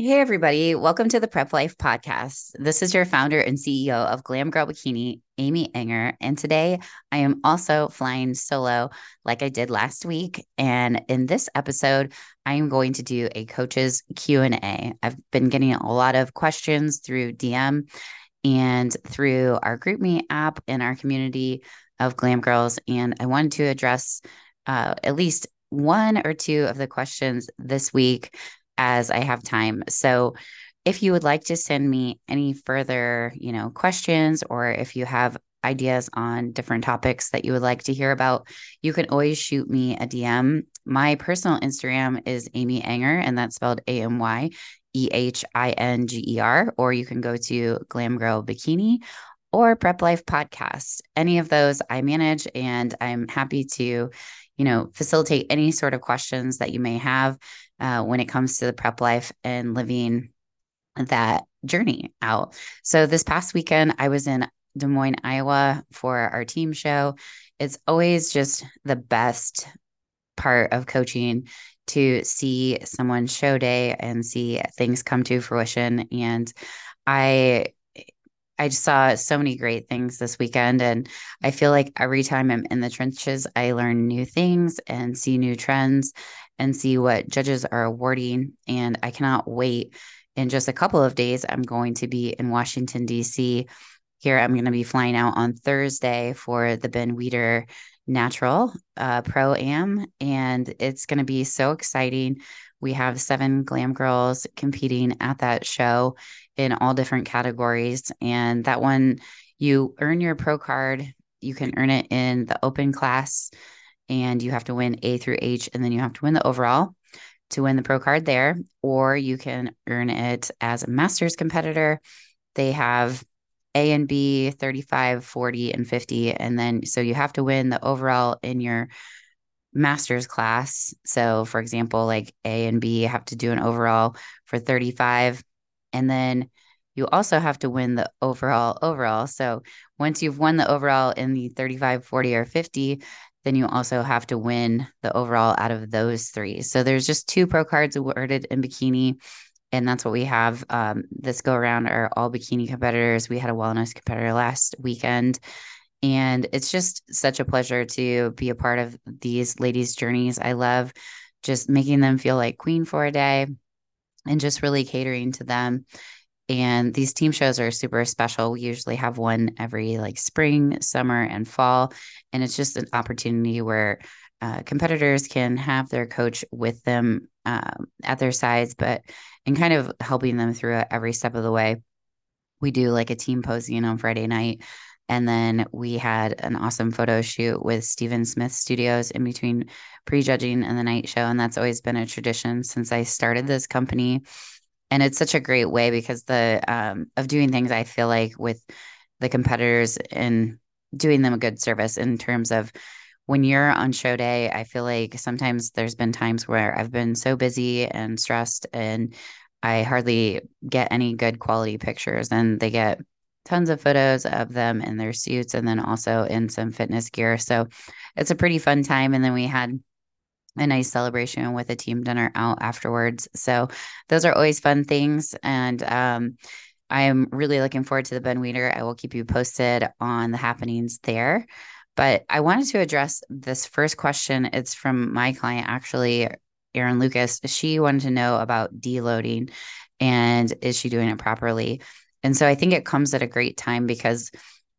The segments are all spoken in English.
Hey, everybody. Welcome to the Prep Life Podcast. This is your founder and CEO of Glam Girl Bikini, Amy Ehinger. And today I am also flying solo like I did last week. And in this episode, I am going to do a coach's Q&A. I've been getting a lot of questions through DM and through our GroupMe app in our community of Glam Girls. And I wanted to address uh, at least one or two of the questions this week as I have time. So if you would like to send me any further, you know, questions or if you have ideas on different topics that you would like to hear about, you can always shoot me a DM. My personal Instagram is Amy Ehinger, and that's spelled A M Y E H I N G E R, or you can go to Glam Girl Bikini or Prep Life Podcast. Any of those I manage, and I'm happy to, you know, facilitate any sort of questions that you may have uh, when it comes to the prep life and living that journey out. So this past weekend, I was in Des Moines, Iowa for our team show. It's always just the best part of coaching to see someone's show day and see things come to fruition. And I I just saw so many great things this weekend. And I feel like every time I'm in the trenches, I learn new things and see new trends and see what judges are awarding. And I cannot wait. In just a couple of days, I'm going to be in Washington, D.C. Here, I'm going to be flying out on Thursday for the Ben Weider Natural uh, Pro Am. And it's going to be so exciting. We have seven glam girls competing at that show in all different categories. And that one, you earn your pro card. You can earn it in the open class and you have to win A through H, and then you have to win the overall to win the pro card there, or you can earn it as a master's competitor. They have A and B, 35, 40, and 50. And then so you have to win the overall in your master's class. So, for example, like A and B have to do an overall for 35. And then you also have to win the overall overall. So, once you've won the overall in the 35, 40, or 50, then you also have to win the overall out of those three. So there's just two pro cards awarded in bikini. And that's what we have um, this go around are all bikini competitors. We had a wellness competitor last weekend. And it's just such a pleasure to be a part of these ladies' journeys. I love just making them feel like queen for a day and just really catering to them and these team shows are super special. We usually have one every like spring, summer, and fall. And it's just an opportunity where uh, competitors can have their coach with them um, at their sides, but and kind of helping them through every step of the way. We do like a team posing on Friday night. And then we had an awesome photo shoot with Steven Smith Studios in between prejudging and the night show. And that's always been a tradition since I started this company and it's such a great way because the um, of doing things i feel like with the competitors and doing them a good service in terms of when you're on show day i feel like sometimes there's been times where i've been so busy and stressed and i hardly get any good quality pictures and they get tons of photos of them in their suits and then also in some fitness gear. So it's a pretty fun time. And then we had a nice celebration with a team dinner out afterwards. So those are always fun things. And um, I'm really looking forward to the Ben Weider. I will keep you posted on the happenings there. But I wanted to address this first question. It's from my client, actually, Erin Lucas. She wanted to know about deloading and is she doing it properly? And so I think it comes at a great time because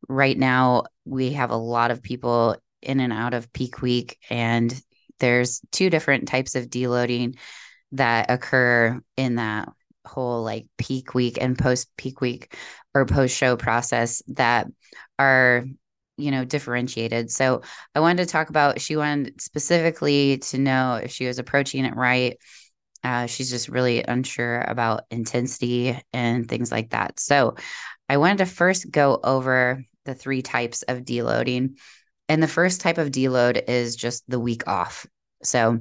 right now we have a lot of people in and out of peak week and there's two different types of deloading that occur in that whole like peak week and post peak week or post show process that are you know differentiated. So i wanted to talk about she wanted specifically to know if she was approaching it right. Uh, she's just really unsure about intensity and things like that. So i wanted to first go over the three types of deloading and the first type of deload is just the week off. So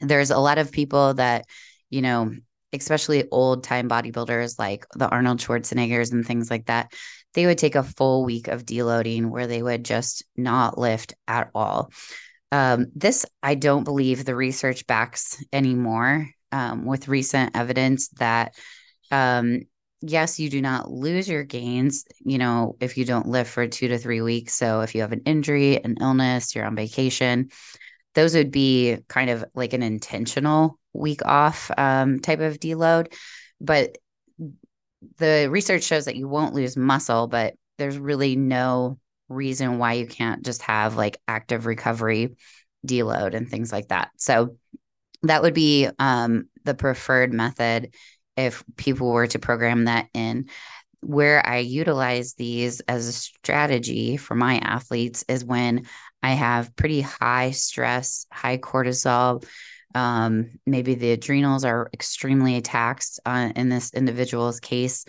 there's a lot of people that, you know, especially old time bodybuilders like the Arnold Schwarzeneggers and things like that, they would take a full week of deloading where they would just not lift at all. Um, this, I don't believe the research backs anymore. um, with recent evidence that um, yes, you do not lose your gains, you know, if you don't lift for two to three weeks. So if you have an injury, an illness, you're on vacation, those would be kind of like an intentional week off um, type of deload. But the research shows that you won't lose muscle, but there's really no reason why you can't just have like active recovery deload and things like that. So that would be um, the preferred method if people were to program that in. Where I utilize these as a strategy for my athletes is when I have pretty high stress, high cortisol. Um, maybe the adrenals are extremely taxed uh, in this individual's case,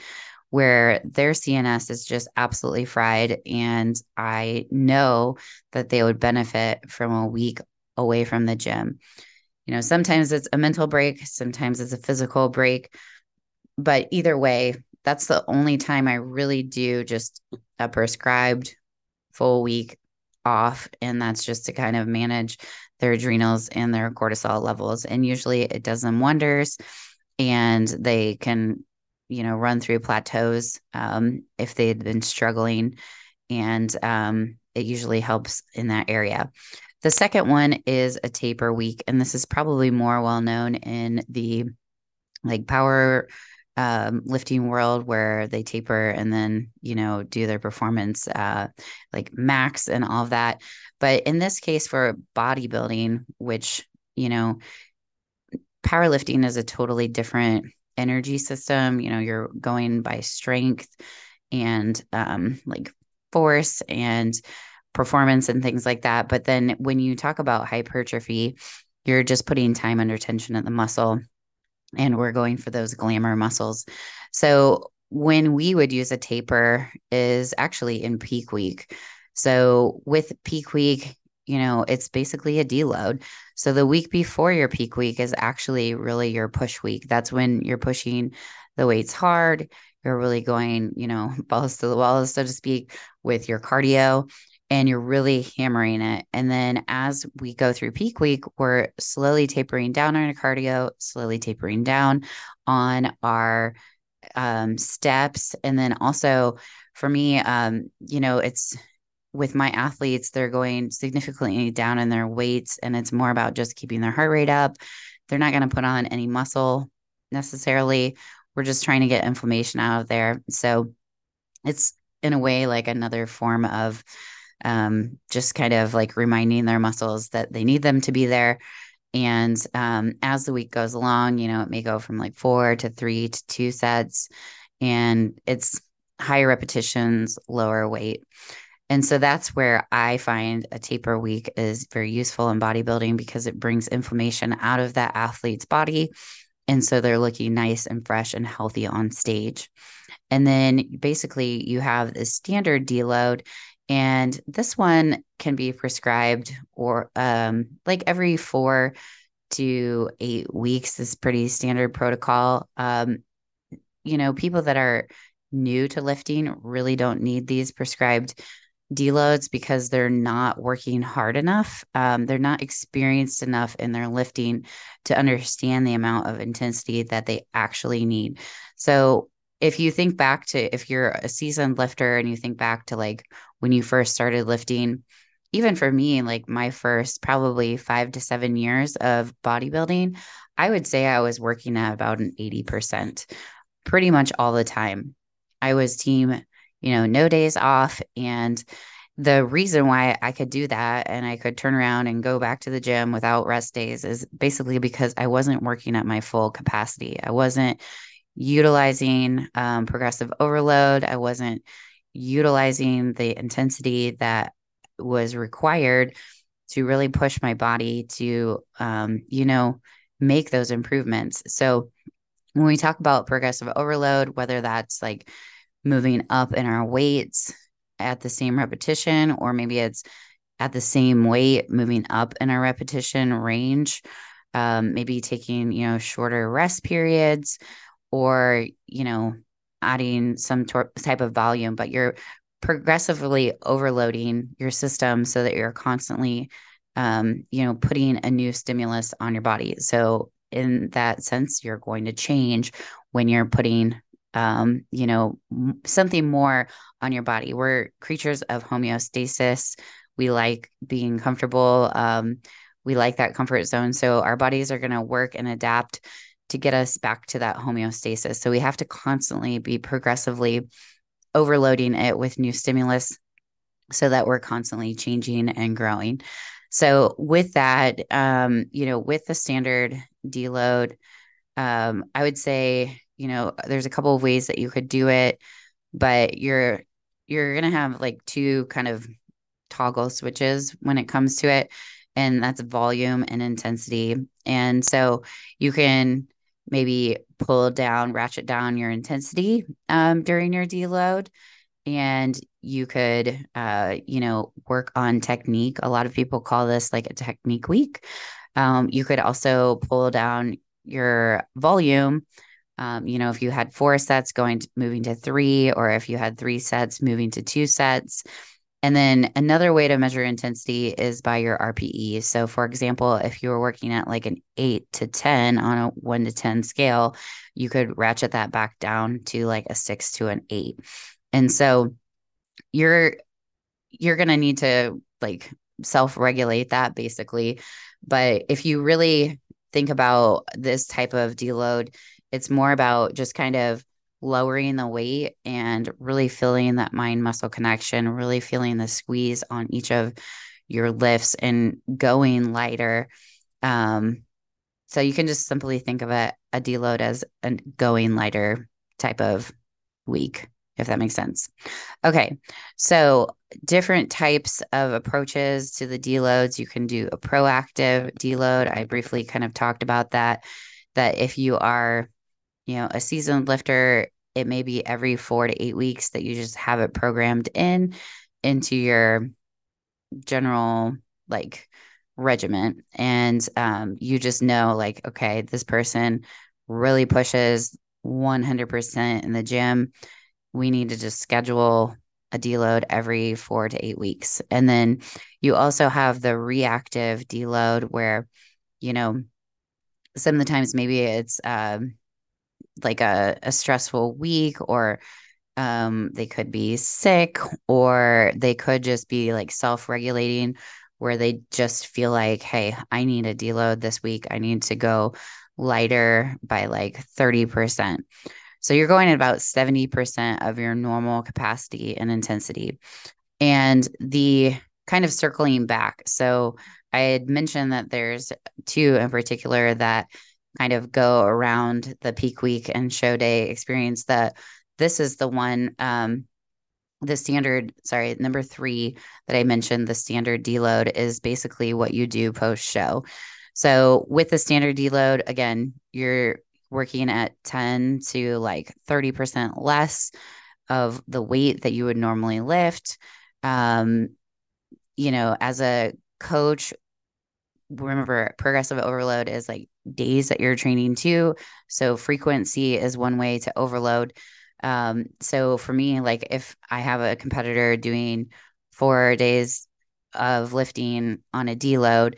where their CNS is just absolutely fried. And I know that they would benefit from a week away from the gym. You know, sometimes it's a mental break, sometimes it's a physical break. But either way, that's the only time I really do just a prescribed full week off. And that's just to kind of manage their adrenals and their cortisol levels. And usually it does them wonders. And they can, you know, run through plateaus um, if they've been struggling. And um, it usually helps in that area. The second one is a taper week. And this is probably more well known in the like power um, lifting world where they taper and then you know do their performance uh, like max and all of that. But in this case for bodybuilding which you know powerlifting is a totally different energy system. You know you're going by strength and um, like force and performance and things like that. But then when you talk about hypertrophy you're just putting time under tension at the muscle and we're going for those glamour muscles. So when we would use a taper is actually in peak week. So with peak week, you know, it's basically a deload. So the week before your peak week is actually really your push week. That's when you're pushing the weights hard. You're really going, you know, balls to the walls, so to speak, with your cardio and you're really hammering it. And then as we go through peak week, we're slowly tapering down on our cardio, slowly tapering down on our um, steps. And then also for me, um, you know, it's with my athletes, they're going significantly down in their weights, and it's more about just keeping their heart rate up. They're not going to put on any muscle necessarily. We're just trying to get inflammation out of there. So it's in a way like another form of um, just kind of like reminding their muscles that they need them to be there. And um, as the week goes along, you know, it may go from like four to three to two sets, and it's higher repetitions, lower weight. And so that's where I find a taper week is very useful in bodybuilding because it brings inflammation out of that athlete's body. And so they're looking nice and fresh and healthy on stage. And then basically you have the standard deload and this one can be prescribed or um, like every four to eight weeks is pretty standard protocol. Um, you know, people that are new to lifting really don't need these prescribed deloads because they're not working hard enough. Um, they're not experienced enough in their lifting to understand the amount of intensity that they actually need. So if you think back to if you're a seasoned lifter and you think back to like when you first started lifting, even for me, like my first probably five to seven years of bodybuilding, I would say I was working at about an 80% pretty much all the time. I was team, you know, no days off. And the reason why I could do that and I could turn around and go back to the gym without rest days is basically because I wasn't working at my full capacity. I wasn't utilizing um, progressive overload. I wasn't utilizing the intensity that was required to really push my body to, um, you know, make those improvements. So when we talk about progressive overload, whether that's like moving up in our weights at the same repetition, or maybe it's at the same weight, moving up in our repetition range, um, maybe taking, you know, shorter rest periods, or, you know, adding some tor- type of volume, but you're progressively overloading your system so that you're constantly, um, you know, putting a new stimulus on your body. So in that sense, you're going to change when you're putting um, you know, something more on your body. We're creatures of homeostasis. We like being comfortable. Um, we like that comfort zone. So our bodies are going to work and adapt to get us back to that homeostasis. So we have to constantly be progressively overloading it with new stimulus so that we're constantly changing and growing. So with that, um, you know, with the standard deload, um, I would say, you know, there's a couple of ways that you could do it, but you're you're gonna have like two kind of toggle switches when it comes to it, and that's volume and intensity. And so you can maybe pull down, ratchet down your intensity um, during your deload. And you could, uh, you know, work on technique. A lot of people call this like a technique week. Um, you could also pull down your volume. Um, you know, if you had four sets going to, moving to three, or if you had three sets moving to two sets, and then another way to measure intensity is by your RPE. So, for example, if you were working at like an eight to 10 on a one to 10 scale, you could ratchet that back down to like a six to an eight. And so you're, you're going to need to like self regulate that basically. But if you really think about this type of deload, it's more about just kind of lowering the weight and really feeling that mind muscle connection, really feeling the squeeze on each of your lifts and going lighter. Um, so you can just simply think of it a deload as a going lighter type of week, if that makes sense. Okay. So different types of approaches to the deloads. You can do a proactive deload. I briefly kind of talked about that. That if you are you know, a seasoned lifter, it may be every four to eight weeks that you just have it programmed in into your general like regiment. And um, you just know, like, okay, this person really pushes 100% in the gym. We need to just schedule a deload every four to eight weeks. And then you also have the reactive deload where, you know, some of the times maybe it's um, like a, a stressful week or um, they could be sick or they could just be like self-regulating where they just feel like hey i need a deload this week. I need to go lighter by like 30% so you're going at about 70% of your normal capacity and intensity. And the kind of circling back so i had mentioned that there's two in particular that kind of go around the peak week and show day experience that this is the one um the standard sorry number three that i mentioned the standard deload is basically what you do post show so with the standard deload again you're working at 10 to like 30% less of the weight that you would normally lift. Um you know as a coach remember progressive overload is like days that you're training too. So frequency is one way to overload. Um, so for me, like if I have a competitor doing four days of lifting on a deload,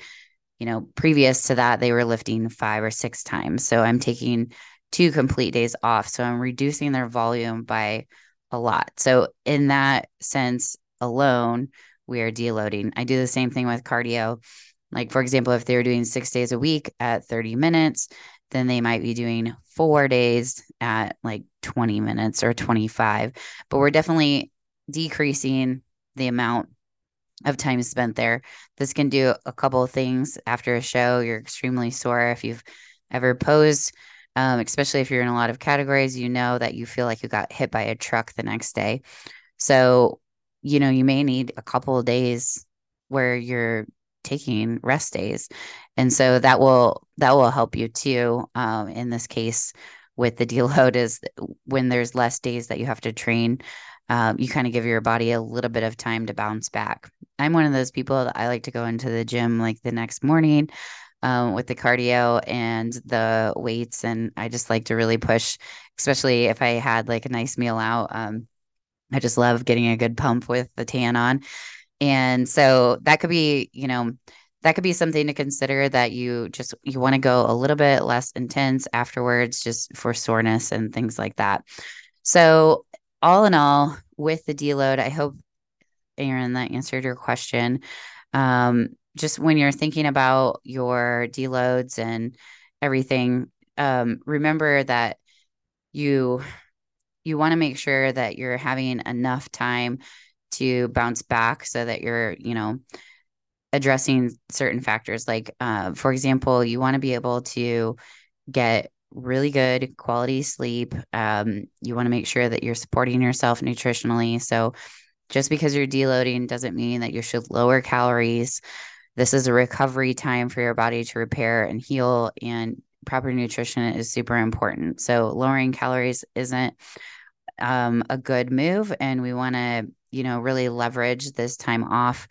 you know, previous to that, they were lifting five or six times. So I'm taking two complete days off. So I'm reducing their volume by a lot. So in that sense alone, we are deloading. I do the same thing with cardio. Like, for example, if they're doing six days a week at 30 minutes, then they might be doing four days at like 20 minutes or 25. But we're definitely decreasing the amount of time spent there. This can do a couple of things after a show. You're extremely sore. If you've ever posed, um, especially if you're in a lot of categories, you know that you feel like you got hit by a truck the next day. So, you know, you may need a couple of days where you're taking rest days. And so that will that will help you too um, in this case with the deload is when there's less days that you have to train um, you kind of give your body a little bit of time to bounce back. I'm one of those people that i like to go into the gym like the next morning um, with the cardio and the weights and i just like to really push especially if i had like a nice meal out um, i just love getting a good pump with the tan on and so that could be, you know, that could be something to consider that you just you want to go a little bit less intense afterwards just for soreness and things like that. So all in all with the deload i hope Erin that answered your question. Um, just when you're thinking about your deloads and everything um, remember that you you want to make sure that you're having enough time to bounce back so that you're you know addressing certain factors. Like uh, for example you want to be able to get really good quality sleep. Um, you want to make sure that you're supporting yourself nutritionally. So just because you're deloading doesn't mean that you should lower calories. This is a recovery time for your body to repair and heal and proper nutrition is super important. So lowering calories isn't um, a good move and we want to you know really leverage this time off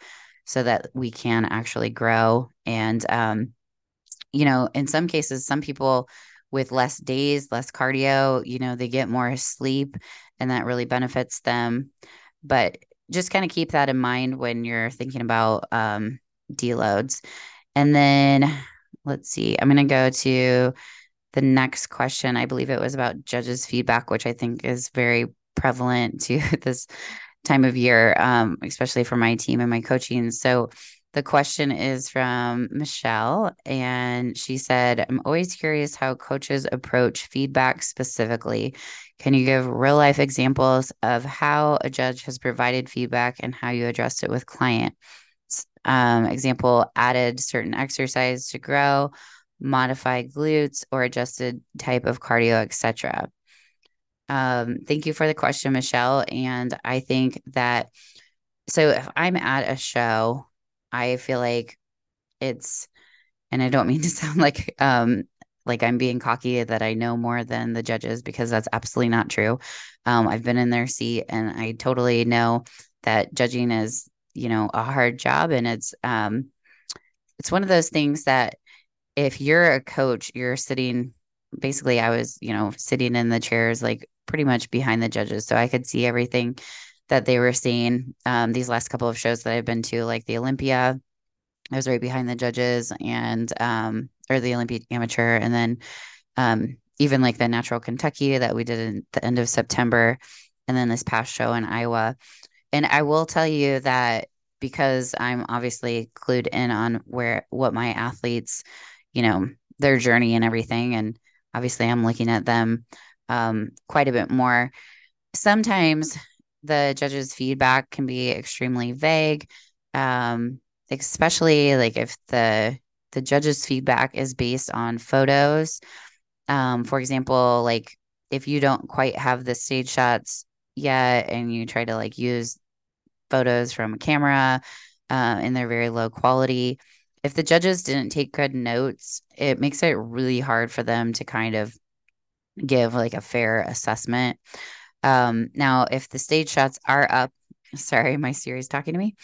so that we can actually grow. And, um, you know, in some cases, some people with less days, less cardio, you know, they get more sleep and that really benefits them. But just kind of keep that in mind when you're thinking about um, deloads. And then let's see, I'm going to go to the next question. I believe it was about judges' feedback, which I think is very prevalent to this time of year, um, especially for my team and my coaching. So the question is from Michelle, and she said, I'm always curious how coaches approach feedback specifically. Can you give real life examples of how a judge has provided feedback and how you addressed it with clients? Um, example, added certain exercise to grow, modified glutes, or adjusted type of cardio, etc. Um, thank you for the question, Michelle. And I think that so if I'm at a show, I feel like it's, and I don't mean to sound like um like I'm being cocky that I know more than the judges because that's absolutely not true. Um, I've been in their seat and I totally know that judging is, you know, a hard job and it's um it's one of those things that if you're a coach, you're sitting basically I was, you know, sitting in the chairs like pretty much behind the judges. So I could see everything that they were seeing. Um, these last couple of shows that I've been to, like the Olympia, I was right behind the judges and um, or the Olympia amateur, and then um, even like the Natural Kentucky that we did in the end of September, and then this past show in Iowa. And I will tell you that because I'm obviously clued in on where what my athletes, you know, their journey and everything, and obviously I'm looking at them um, quite a bit more. Sometimes the judge's feedback can be extremely vague, um, especially like if the the judge's feedback is based on photos. Um, for example, like if you don't quite have the stage shots yet and you try to like use photos from a camera uh, and they're very low quality, if the judges didn't take good notes, it makes it really hard for them to kind of give like a fair assessment. Um, now, if the stage shots are up, sorry, my Siri's talking to me.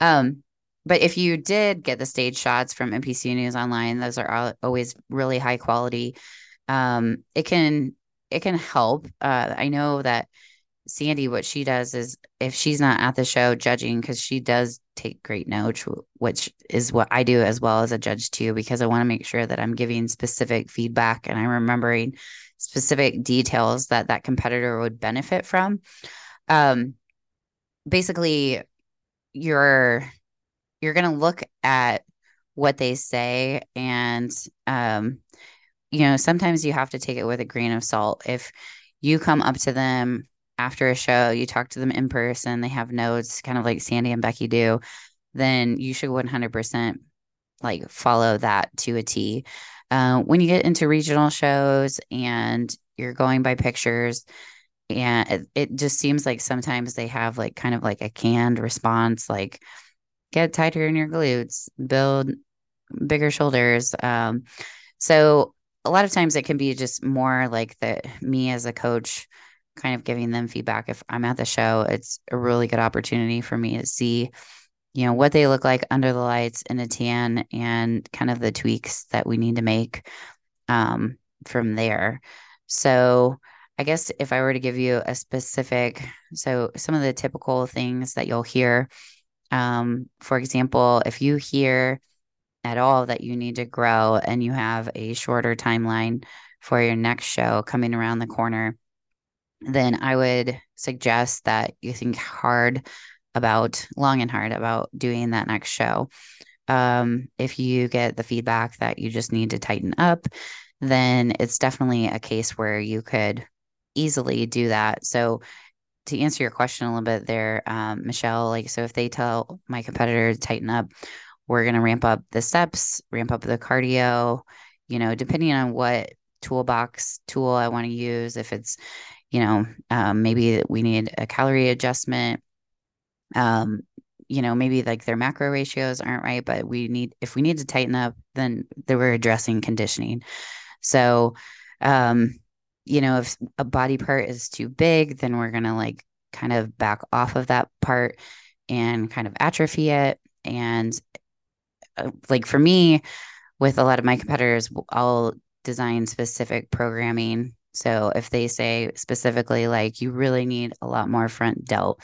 Um, but if you did get the stage shots from NPC News Online, those are always really high quality. Um, it can it can help. Uh, I know that Sandy, what she does is if she's not at the show judging, because she does take great notes, which is what I do as well as a judge too, because I want to make sure that I'm giving specific feedback and I'm remembering specific details that that competitor would benefit from. Um, basically, you're you're going to look at what they say and um, you know sometimes you have to take it with a grain of salt if you come up to them after a show you talk to them in person they have notes kind of like sandy and becky do then you should 100% like follow that to a t uh, when you get into regional shows and you're going by pictures, and it, it just seems like sometimes they have like kind of like a canned response, like get tighter in your glutes, build bigger shoulders. Um, so a lot of times it can be just more like the me as a coach kind of giving them feedback if i'm at the show it's a really good opportunity for me to see you know what they look like under the lights in a tan and kind of the tweaks that we need to make um, from there. So i guess if i were to give you a specific so some of the typical things that you'll hear um, for example if you hear at all that you need to grow and you have a shorter timeline for your next show coming around the corner, then I would suggest that you think hard about long and hard about doing that next show. Um, if you get the feedback that you just need to tighten up, then it's definitely a case where you could easily do that. So, to answer your question a little bit there, um, Michelle, like, so if they tell my competitor to tighten up, we're going to ramp up the steps, ramp up the cardio, you know, depending on what toolbox tool I want to use. If it's, you know, um, maybe we need a calorie adjustment. Um, you know, maybe like their macro ratios aren't right, but we need, if we need to tighten up, then they we're addressing conditioning. So, um, you know, if a body part is too big, then we're going to like kind of back off of that part and kind of atrophy it. And uh, like for me, with a lot of my competitors, I'll design specific programming. So if they say specifically, like, you really need a lot more front delt,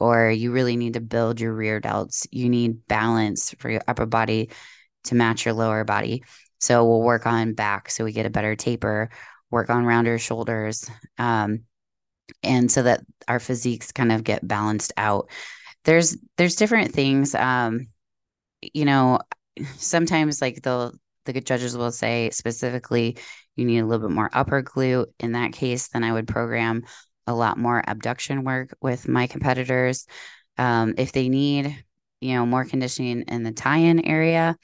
or you really need to build your rear delts, you need balance for your upper body to match your lower body. So we'll work on back so we get a better taper, work on rounder shoulders, um, and so that our physiques kind of get balanced out. There's there's different things. Um, you know, sometimes like the the judges will say specifically you need a little bit more upper glute. In that case, then I would program a lot more abduction work with my competitors. Um, if they need, you know, more conditioning in the tie-in area,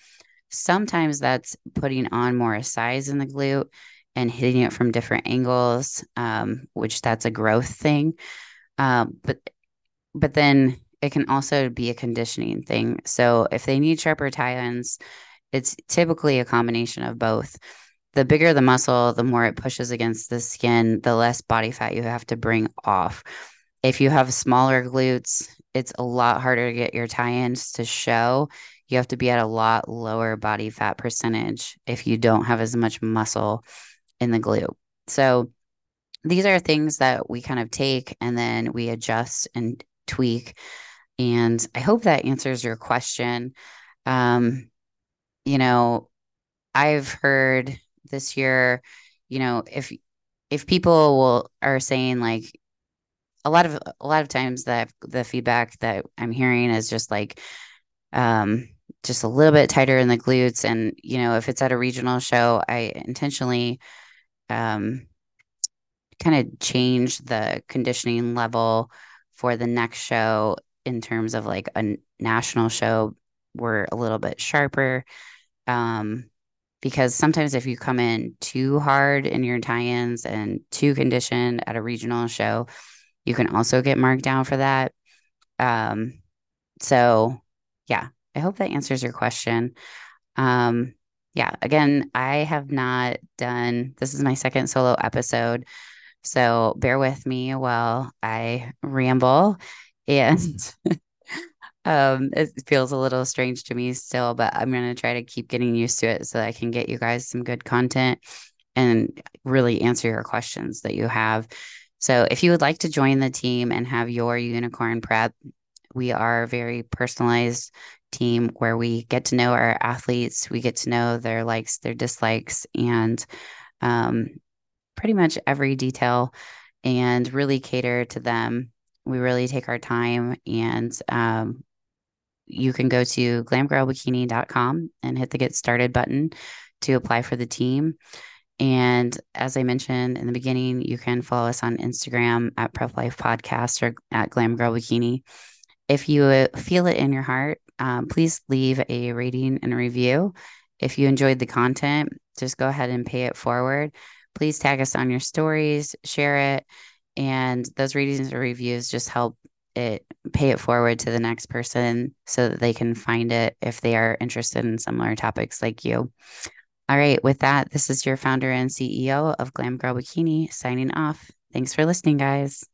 sometimes that's putting on more size in the glute and hitting it from different angles, um, which that's a growth thing. Um, but but then it can also be a conditioning thing. So if they need sharper tie-ins, it's typically a combination of both. The bigger the muscle, the more it pushes against the skin, the less body fat you have to bring off. If you have smaller glutes, it's a lot harder to get your tie-ins to show. You have to be at a lot lower body fat percentage if you don't have as much muscle in the glute. So these are things that we kind of take and then we adjust and tweak and I hope that answers your question. Um, you know, I've heard this year, you know, if if people will are saying like a lot of a lot of times that the feedback that I'm hearing is just like um just a little bit tighter in the glutes. And you know if it's at a regional show I intentionally um kind of change the conditioning level for the next show in terms of like a national show. We're a little bit sharper. Um, because sometimes if you come in too hard in your tie-ins and too conditioned at a regional show you can also get marked down for that. Um, so yeah i hope that answers your question. Um, yeah again i have not done this is my second solo episode so bear with me while i ramble and um, it feels a little strange to me still, but I'm going to try to keep getting used to it so that I can get you guys some good content and really answer your questions that you have. So, if you would like to join the team and have your unicorn prep, we are a very personalized team where we get to know our athletes, we get to know their likes, their dislikes, and um, pretty much every detail and really cater to them we really take our time and um, you can go to glamgirlbikini.com and hit the get started button to apply for the team. And as I mentioned in the beginning, you can follow us on Instagram at Prep Life Podcast or at Glam Girl Bikini. If you feel it in your heart, um, please leave a rating and a review. If you enjoyed the content, just go ahead and pay it forward. Please tag us on your stories, share it, and those ratings or reviews just help it pay it forward to the next person so that they can find it if they are interested in similar topics like you. All right, with that, this is your founder and CEO of Glam Girl Bikini signing off. Thanks for listening, guys.